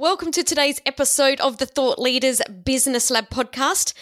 Welcome to today's episode of the Thought Leaders Business Lab podcast.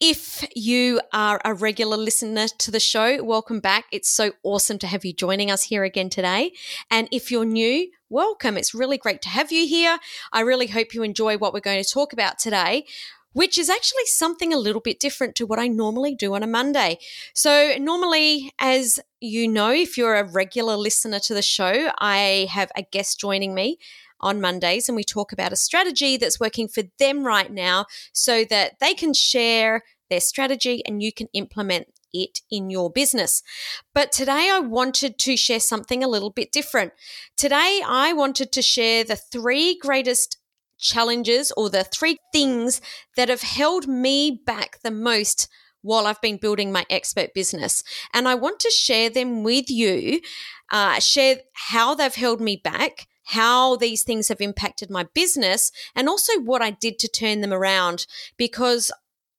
If you are a regular listener to the show, welcome back. It's so awesome to have you joining us here again today. And if you're new, welcome. It's really great to have you here. I really hope you enjoy what we're going to talk about today which is actually something a little bit different to what I normally do on a Monday. So, normally, as you know, if you're a regular listener to the show, I have a guest joining me on Mondays and we talk about a strategy that's working for them right now so that they can share their strategy and you can implement it in your business. But today I wanted to share something a little bit different. Today I wanted to share the three greatest challenges or the three things that have held me back the most while I've been building my expert business. And I want to share them with you, uh, share how they've held me back, how these things have impacted my business and also what I did to turn them around because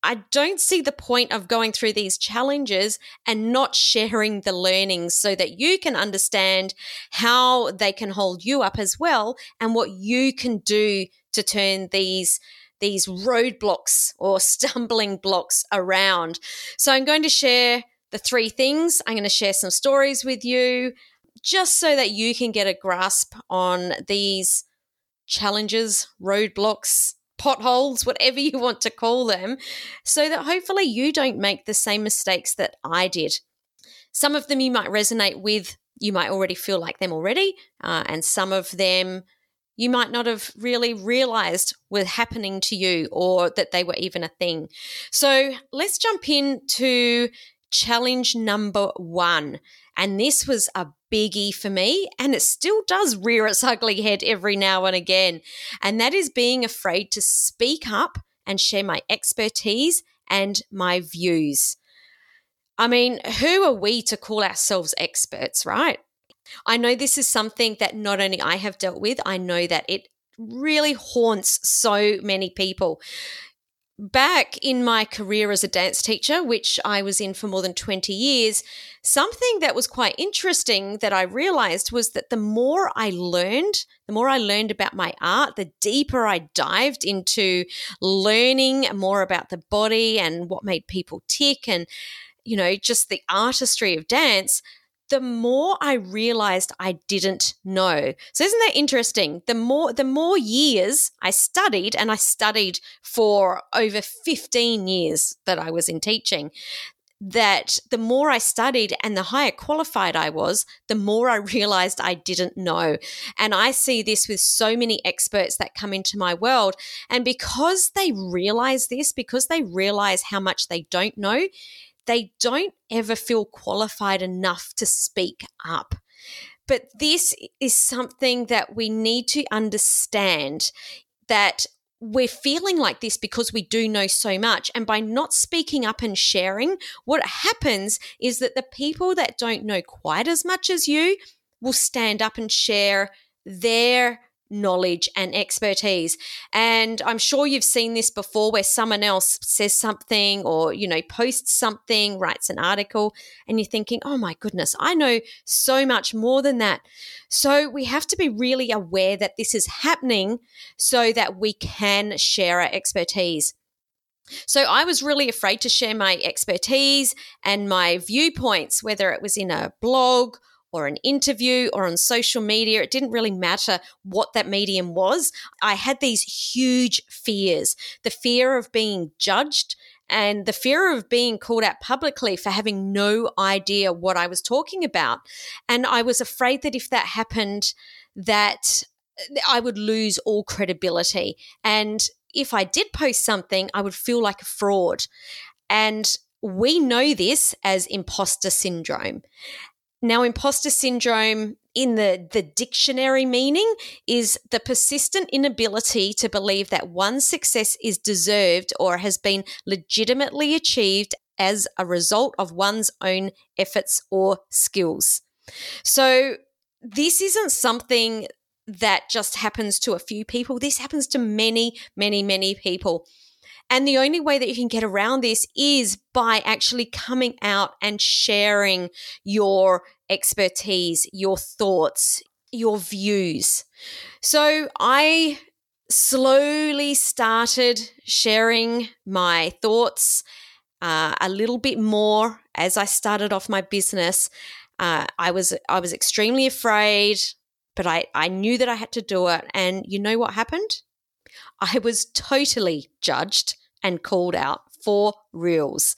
I don't see the point of going through these challenges and not sharing the learnings so that you can understand how they can hold you up as well and what you can do to turn these these roadblocks or stumbling blocks around. So I'm going to share the three things. I'm going to share some stories with you just so that you can get a grasp on these challenges, roadblocks, potholes, whatever you want to call them, so that hopefully you don't make the same mistakes that I did. Some of them you might resonate with, you might already feel like them already, uh, and some of them you might not have really realized were happening to you or that they were even a thing. So let's jump into challenge number one. And this was a biggie for me, and it still does rear its ugly head every now and again. And that is being afraid to speak up and share my expertise and my views. I mean, who are we to call ourselves experts, right? I know this is something that not only I have dealt with, I know that it really haunts so many people back in my career as a dance teacher, which I was in for more than 20 years, something that was quite interesting that I realized was that the more I learned, the more I learned about my art, the deeper I dived into learning more about the body and what made people tick and, you know, just the artistry of dance the more I realized I didn't know. So isn't that interesting? The more the more years I studied and I studied for over 15 years that I was in teaching that the more I studied and the higher qualified I was, the more I realized I didn't know. And I see this with so many experts that come into my world. And because they realize this, because they realize how much they don't know, they don't ever feel qualified enough to speak up. But this is something that we need to understand that we're feeling like this because we do know so much. And by not speaking up and sharing, what happens is that the people that don't know quite as much as you will stand up and share their knowledge and expertise. And I'm sure you've seen this before where someone else says something or, you know, posts something, writes an article, and you're thinking, oh my goodness, I know so much more than that. So we have to be really aware that this is happening so that we can share our expertise. So I was really afraid to share my expertise and my viewpoints, whether it was in a blog or an interview or on social media. It didn't really matter what that medium was. I had these huge fears the fear of being judged and the fear of being called out publicly for having no idea what I was talking about. And I was afraid that if that happened, that uh, I would lose all credibility. And if I did post something, I would feel like a fraud. And we know this as imposter syndrome. Now, imposter syndrome in the, the dictionary meaning is the persistent inability to believe that one's success is deserved or has been legitimately achieved as a result of one's own efforts or skills. So, this isn't something that just happens to a few people. This happens to many, many, many people. And the only way that you can get around this is by actually coming out and sharing your expertise, your thoughts, your views. So I slowly started sharing my thoughts uh, a little bit more as I started off my business. Uh, I was I was extremely afraid, but I, I knew that I had to do it. And you know what happened? I was totally judged and called out for reals.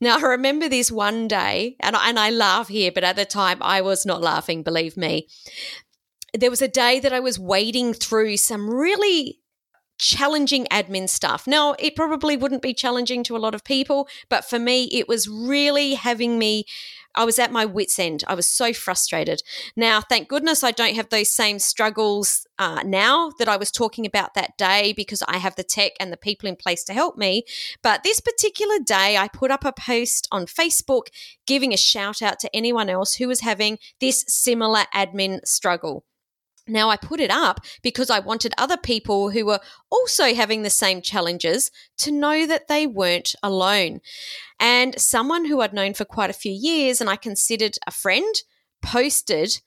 Now, I remember this one day, and I, and I laugh here, but at the time I was not laughing, believe me. There was a day that I was wading through some really challenging admin stuff. Now, it probably wouldn't be challenging to a lot of people, but for me, it was really having me. I was at my wits' end. I was so frustrated. Now, thank goodness I don't have those same struggles uh, now that I was talking about that day because I have the tech and the people in place to help me. But this particular day, I put up a post on Facebook giving a shout out to anyone else who was having this similar admin struggle. Now, I put it up because I wanted other people who were also having the same challenges to know that they weren't alone. And someone who I'd known for quite a few years and I considered a friend posted,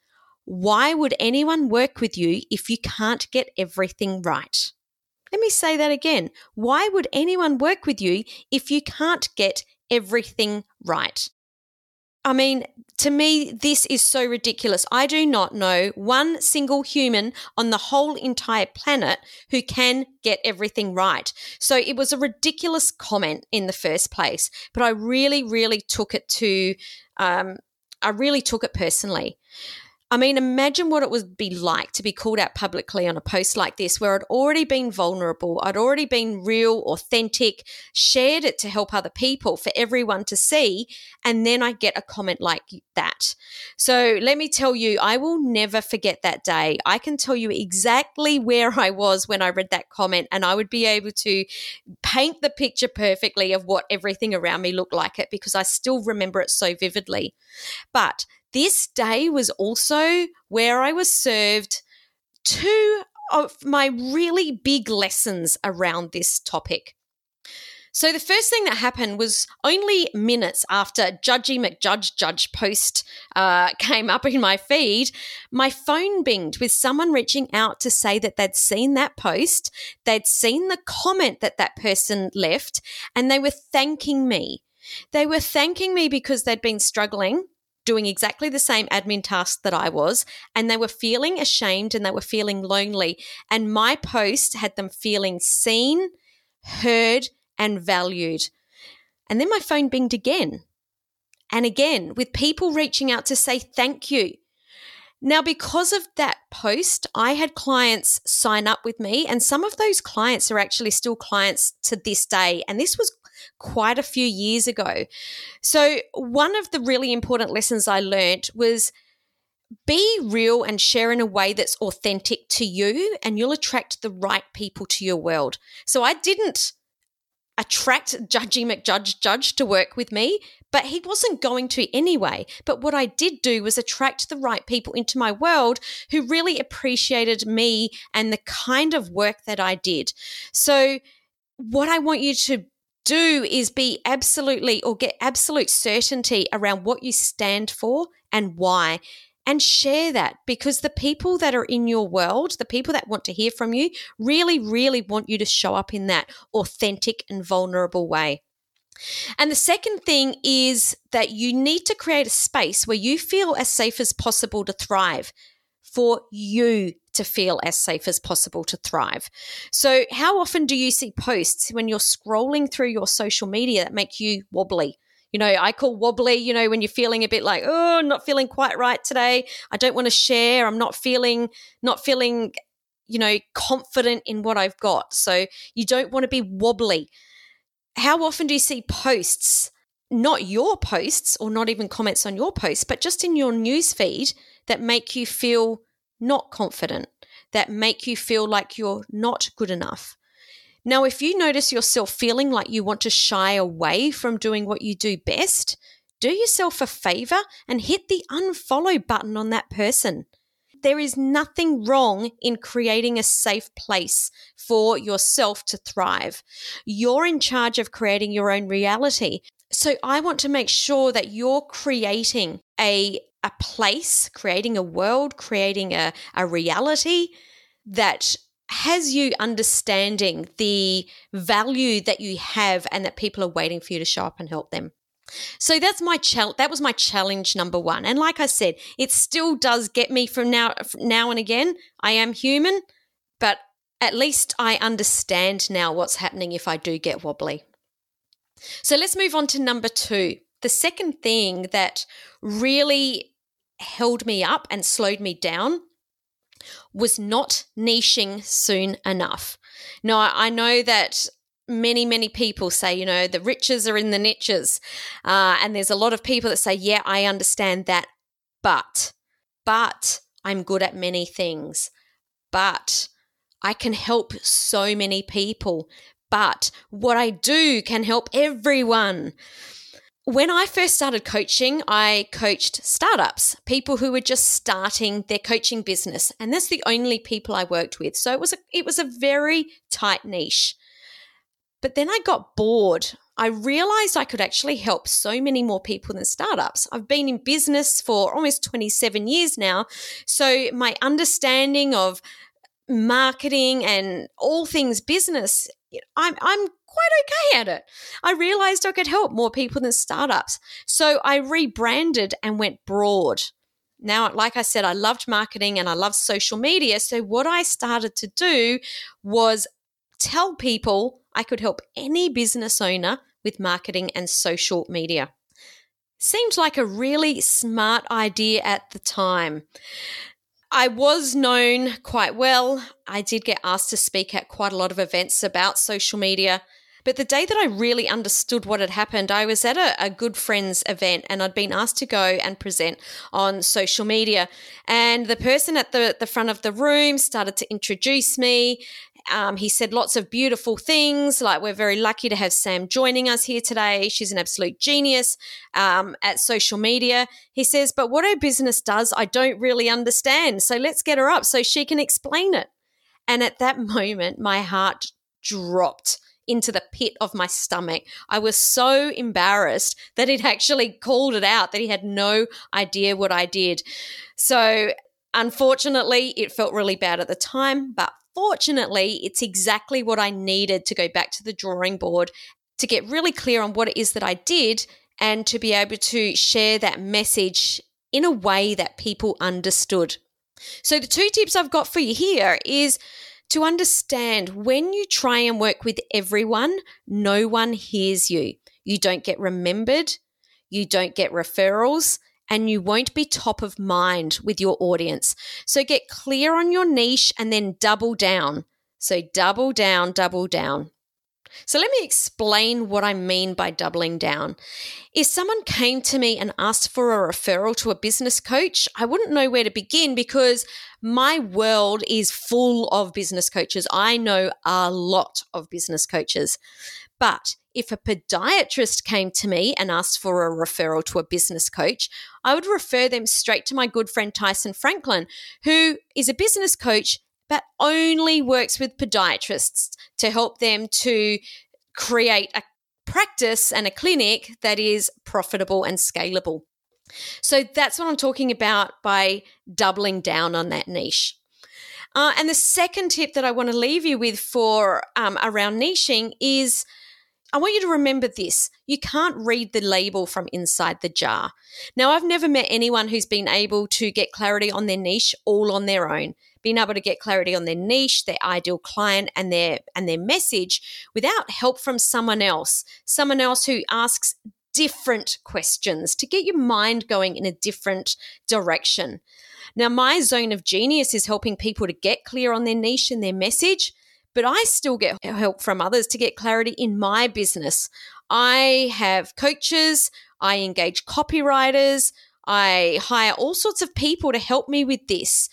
Why would anyone work with you if you can't get everything right? Let me say that again. Why would anyone work with you if you can't get everything right? I mean, to me, this is so ridiculous. I do not know one single human on the whole entire planet who can get everything right. So it was a ridiculous comment in the first place, but I really, really took it to, um, I really took it personally. I mean, imagine what it would be like to be called out publicly on a post like this, where I'd already been vulnerable, I'd already been real, authentic, shared it to help other people for everyone to see, and then I get a comment like that. So let me tell you, I will never forget that day. I can tell you exactly where I was when I read that comment, and I would be able to paint the picture perfectly of what everything around me looked like it because I still remember it so vividly. But this day was also where I was served two of my really big lessons around this topic. So the first thing that happened was only minutes after Judgy McJudge Judge post uh, came up in my feed, my phone binged with someone reaching out to say that they'd seen that post, they'd seen the comment that that person left, and they were thanking me. They were thanking me because they'd been struggling doing exactly the same admin task that I was, and they were feeling ashamed and they were feeling lonely. And my post had them feeling seen, heard, and valued. And then my phone binged again and again with people reaching out to say thank you. Now, because of that post, I had clients sign up with me, and some of those clients are actually still clients to this day. And this was quite a few years ago. So, one of the really important lessons I learned was be real and share in a way that's authentic to you, and you'll attract the right people to your world. So, I didn't attract Judgy McJudge Judge to work with me, but he wasn't going to anyway. But what I did do was attract the right people into my world who really appreciated me and the kind of work that I did. So, what I want you to do is be absolutely or get absolute certainty around what you stand for and why and share that because the people that are in your world, the people that want to hear from you, really, really want you to show up in that authentic and vulnerable way. And the second thing is that you need to create a space where you feel as safe as possible to thrive for you to feel as safe as possible to thrive. So, how often do you see posts when you're scrolling through your social media that make you wobbly? You know, I call wobbly, you know, when you're feeling a bit like, oh, I'm not feeling quite right today. I don't want to share. I'm not feeling, not feeling, you know, confident in what I've got. So, you don't want to be wobbly. How often do you see posts, not your posts or not even comments on your posts, but just in your news feed that make you feel not confident, that make you feel like you're not good enough. Now, if you notice yourself feeling like you want to shy away from doing what you do best, do yourself a favor and hit the unfollow button on that person. There is nothing wrong in creating a safe place for yourself to thrive. You're in charge of creating your own reality. So I want to make sure that you're creating a, a place, creating a world, creating a, a reality that has you understanding the value that you have and that people are waiting for you to show up and help them. So that's my challenge. That was my challenge number one. And like I said, it still does get me from now now and again. I am human, but at least I understand now what's happening if I do get wobbly. So let's move on to number two. The second thing that really held me up and slowed me down was not niching soon enough. Now, I know that many, many people say, you know, the riches are in the niches. Uh, and there's a lot of people that say, yeah, I understand that, but, but I'm good at many things, but I can help so many people, but what I do can help everyone when I first started coaching, I coached startups, people who were just starting their coaching business, and that's the only people I worked with. So it was a it was a very tight niche. But then I got bored. I realized I could actually help so many more people than startups. I've been in business for almost 27 years now, so my understanding of marketing and all things business I'm I'm quite okay at it. I realized I could help more people than startups. So I rebranded and went broad. Now, like I said, I loved marketing and I love social media. So what I started to do was tell people I could help any business owner with marketing and social media. Seemed like a really smart idea at the time. I was known quite well. I did get asked to speak at quite a lot of events about social media. But the day that I really understood what had happened, I was at a, a, good friend's event and I'd been asked to go and present on social media. And the person at the, the front of the room started to introduce me um, he said lots of beautiful things, like we're very lucky to have Sam joining us here today. She's an absolute genius um, at social media. He says, but what her business does, I don't really understand. So let's get her up so she can explain it. And at that moment, my heart dropped into the pit of my stomach. I was so embarrassed that he'd actually called it out, that he had no idea what I did. So, unfortunately, it felt really bad at the time, but fortunately, it's exactly what I needed to go back to the drawing board to get really clear on what it is that I did and to be able to share that message in a way that people understood. So, the two tips I've got for you here is to understand when you try and work with everyone, no one hears you. You don't get remembered, you don't get referrals, and you won't be top of mind with your audience. So get clear on your niche and then double down. So double down, double down. So let me explain what I mean by doubling down. If someone came to me and asked for a referral to a business coach, I wouldn't know where to begin because my world is full of business coaches. I know a lot of business coaches. But if a podiatrist came to me and asked for a referral to a business coach, I would refer them straight to my good friend Tyson Franklin, who is a business coach but only works with podiatrists to help them to create a practice and a clinic that is profitable and scalable. So that's what I'm talking about by doubling down on that niche. Uh, and the second tip that I want to leave you with for um, around niching is I want you to remember this. You can't read the label from inside the jar. Now, I've never met anyone who's been able to get clarity on their niche all on their own, being able to get clarity on their niche, their ideal client and their and their message without help from someone else, someone else who asks different questions to get your mind going in a different direction. Now, my zone of genius is helping people to get clear on their niche and their message but I still get help from others to get clarity in my business. I have coaches, I engage copywriters, I hire all sorts of people to help me with this.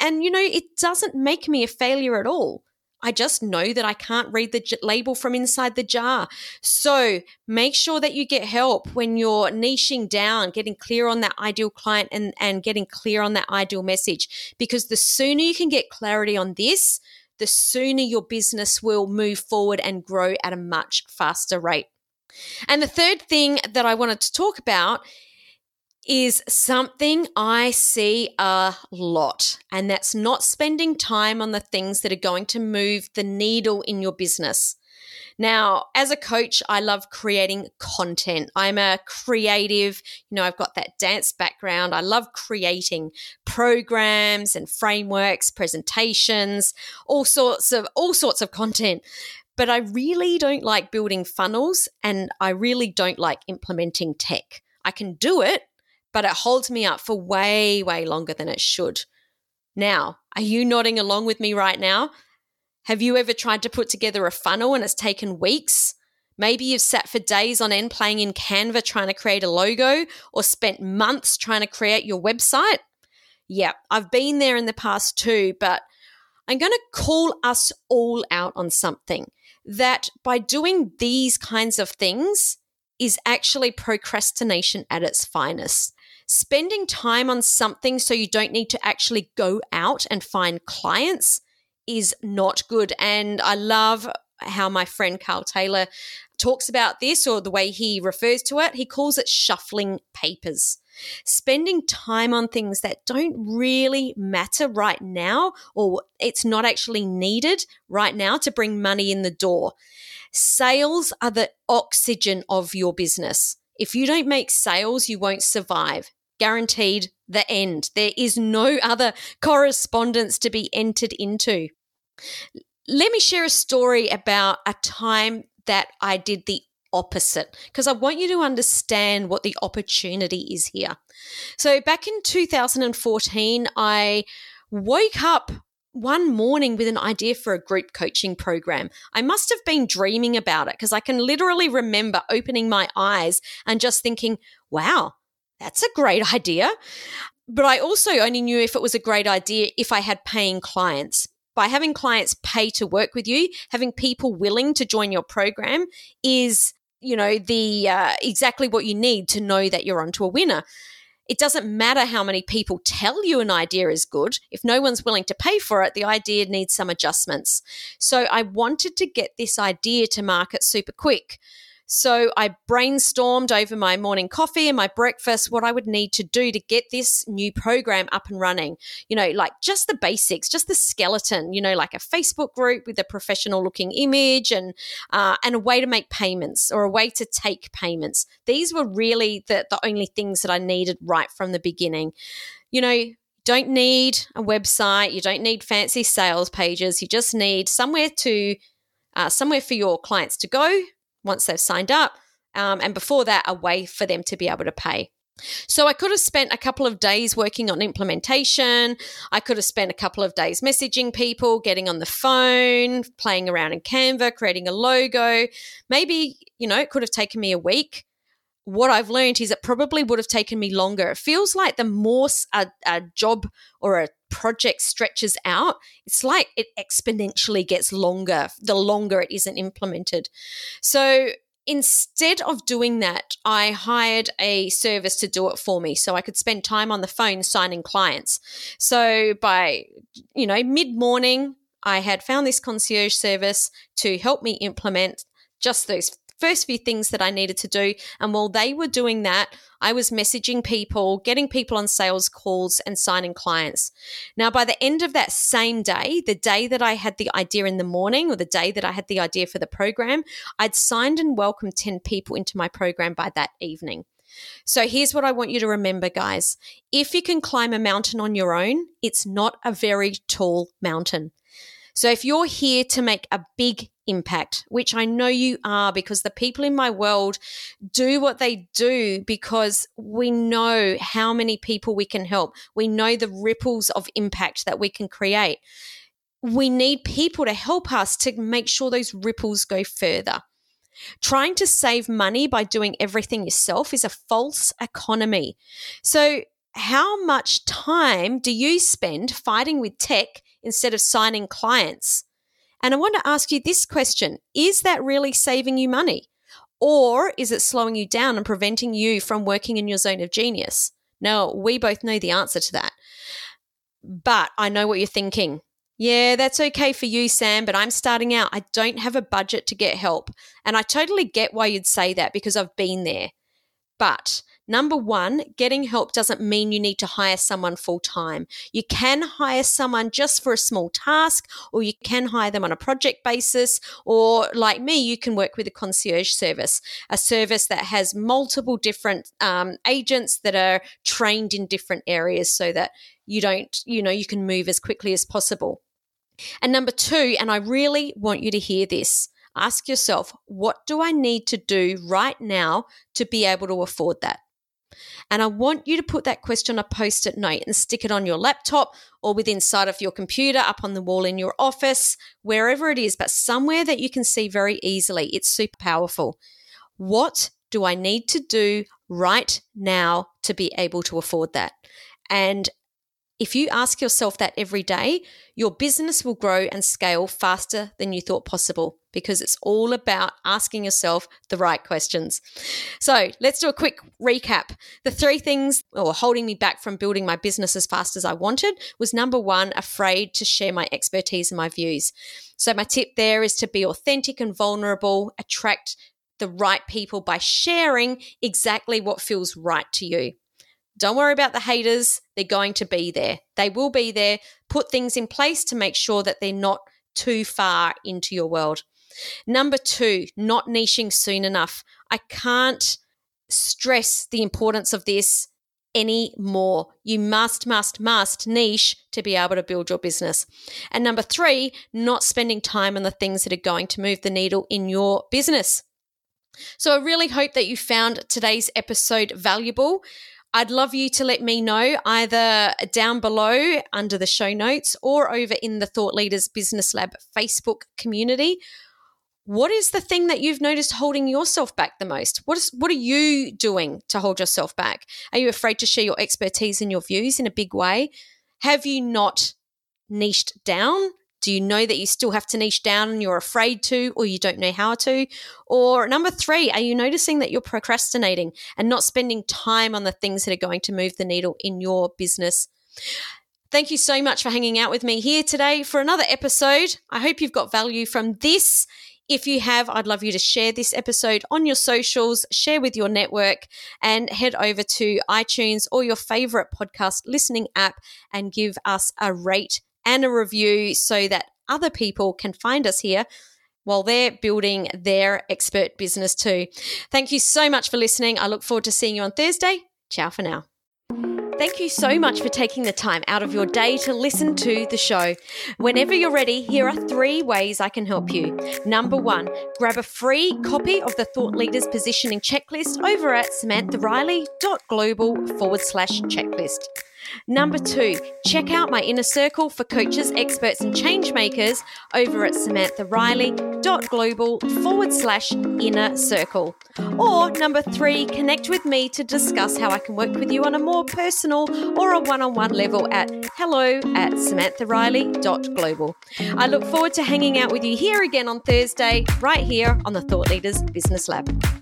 And, you know, it doesn't make me a failure at all. I just know that I can't read the j- label from inside the jar. So make sure that you get help when you're niching down, getting clear on that ideal client and, and getting clear on that ideal message. Because the sooner you can get clarity on this, the sooner your business will move forward and grow at a much faster rate. And the third thing that I wanted to talk about is something I see a lot, and that's not spending time on the things that are going to move the needle in your business. Now, as a coach, I love creating content. I'm a creative, you know, I've got that dance background. I love creating programs and frameworks, presentations, all sorts of all sorts of content. But I really don't like building funnels and I really don't like implementing tech. I can do it, but it holds me up for way, way longer than it should. Now, are you nodding along with me right now? Have you ever tried to put together a funnel and it's taken weeks? Maybe you've sat for days on end playing in Canva trying to create a logo or spent months trying to create your website. Yeah, I've been there in the past too, but I'm going to call us all out on something that by doing these kinds of things is actually procrastination at its finest spending time on something so you don't need to actually go out and find clients is not good. And I love how my friend Carl Taylor talks about this or the way he refers to it. He calls it shuffling papers. Spending time on things that don't really matter right now, or it's not actually needed right now to bring money in the door. Sales are the oxygen of your business. If you don't make sales, you won't survive guaranteed the end. There is no other correspondence to be entered into. Let me share a story about a time that I did the opposite because I want you to understand what the opportunity is here. So, back in 2014, I woke up one morning with an idea for a group coaching program. I must have been dreaming about it because I can literally remember opening my eyes and just thinking, wow, that's a great idea. But I also only knew if it was a great idea if I had paying clients. By having clients pay to work with you, having people willing to join your program is, you know, the uh, exactly what you need to know that you're onto a winner. It doesn't matter how many people tell you an idea is good. If no one's willing to pay for it, the idea needs some adjustments. So I wanted to get this idea to market super quick. So I brainstormed over my morning coffee and my breakfast what I would need to do to get this new program up and running. You know, like just the basics, just the skeleton. You know, like a Facebook group with a professional looking image and uh, and a way to make payments or a way to take payments. These were really the the only things that I needed right from the beginning. You know, don't need a website. You don't need fancy sales pages. You just need somewhere to uh, somewhere for your clients to go once they've signed up. Um, and before that, a way for them to be able to pay. So I could have spent a couple of days working on implementation. I could have spent a couple of days messaging people, getting on the phone, playing around in Canva, creating a logo. Maybe, you know, it could have taken me a week. What I've learned is it probably would have taken me longer. It feels like the more a, a job or a project stretches out, it's like it exponentially gets longer the longer it isn't implemented. So instead of doing that, I hired a service to do it for me so I could spend time on the phone signing clients. So by, you know, mid morning, I had found this concierge service to help me implement just those first few things that I needed to do. And while they were doing that, I was messaging people, getting people on sales calls, and signing clients. Now, by the end of that same day, the day that I had the idea in the morning or the day that I had the idea for the program, I'd signed and welcomed 10 people into my program by that evening. So here's what I want you to remember, guys. If you can climb a mountain on your own, it's not a very tall mountain. So if you're here to make a big impact, which I know you are because the people in my world do what they do because we know how many people we can help. We know the ripples of impact that we can create. We need people to help us to make sure those ripples go further. Trying to save money by doing everything yourself is a false economy. So, how much time do you spend fighting with tech instead of signing clients? And I want to ask you this question Is that really saving you money? Or is it slowing you down and preventing you from working in your zone of genius? Now, we both know the answer to that. But I know what you're thinking. Yeah, that's okay for you, Sam, but I'm starting out. I don't have a budget to get help. And I totally get why you'd say that because I've been there. But Number one, getting help doesn't mean you need to hire someone full time. You can hire someone just for a small task, or you can hire them on a project basis, or like me, you can work with a concierge service, a service that has multiple different um, agents that are trained in different areas so that you don't, you know, you can move as quickly as possible. And number two, and I really want you to hear this ask yourself, what do I need to do right now to be able to afford that? And I want you to put that question on a post it note and stick it on your laptop or within sight of your computer, up on the wall in your office, wherever it is, but somewhere that you can see very easily. It's super powerful. What do I need to do right now to be able to afford that? And if you ask yourself that every day, your business will grow and scale faster than you thought possible because it's all about asking yourself the right questions. So let's do a quick recap. The three things or holding me back from building my business as fast as I wanted was number one, afraid to share my expertise and my views. So my tip there is to be authentic and vulnerable, attract the right people by sharing exactly what feels right to you. Don't worry about the haters. They're going to be there. They will be there. Put things in place to make sure that they're not too far into your world. Number two, not niching soon enough. I can't stress the importance of this anymore. You must, must, must niche to be able to build your business. And number three, not spending time on the things that are going to move the needle in your business. So I really hope that you found today's episode valuable. I'd love you to let me know either down below under the show notes or over in the Thought Leaders Business Lab Facebook community. What is the thing that you've noticed holding yourself back the most? What is what are you doing to hold yourself back? Are you afraid to share your expertise and your views in a big way? Have you not niched down? Do you know that you still have to niche down and you're afraid to, or you don't know how to? Or number three, are you noticing that you're procrastinating and not spending time on the things that are going to move the needle in your business? Thank you so much for hanging out with me here today for another episode. I hope you've got value from this. If you have, I'd love you to share this episode on your socials, share with your network, and head over to iTunes or your favorite podcast listening app and give us a rate and a review so that other people can find us here while they're building their expert business too. Thank you so much for listening. I look forward to seeing you on Thursday. Ciao for now. Thank you so much for taking the time out of your day to listen to the show. Whenever you're ready, here are three ways I can help you. Number one, grab a free copy of the Thought Leaders Positioning Checklist over at samanthariley.global forward slash checklist. Number two, check out my inner circle for coaches, experts, and change makers over at samanthariley.global forward slash inner circle. Or number three, connect with me to discuss how I can work with you on a more personal or a one on one level at hello at samanthariley.global. I look forward to hanging out with you here again on Thursday, right here on the Thought Leaders Business Lab.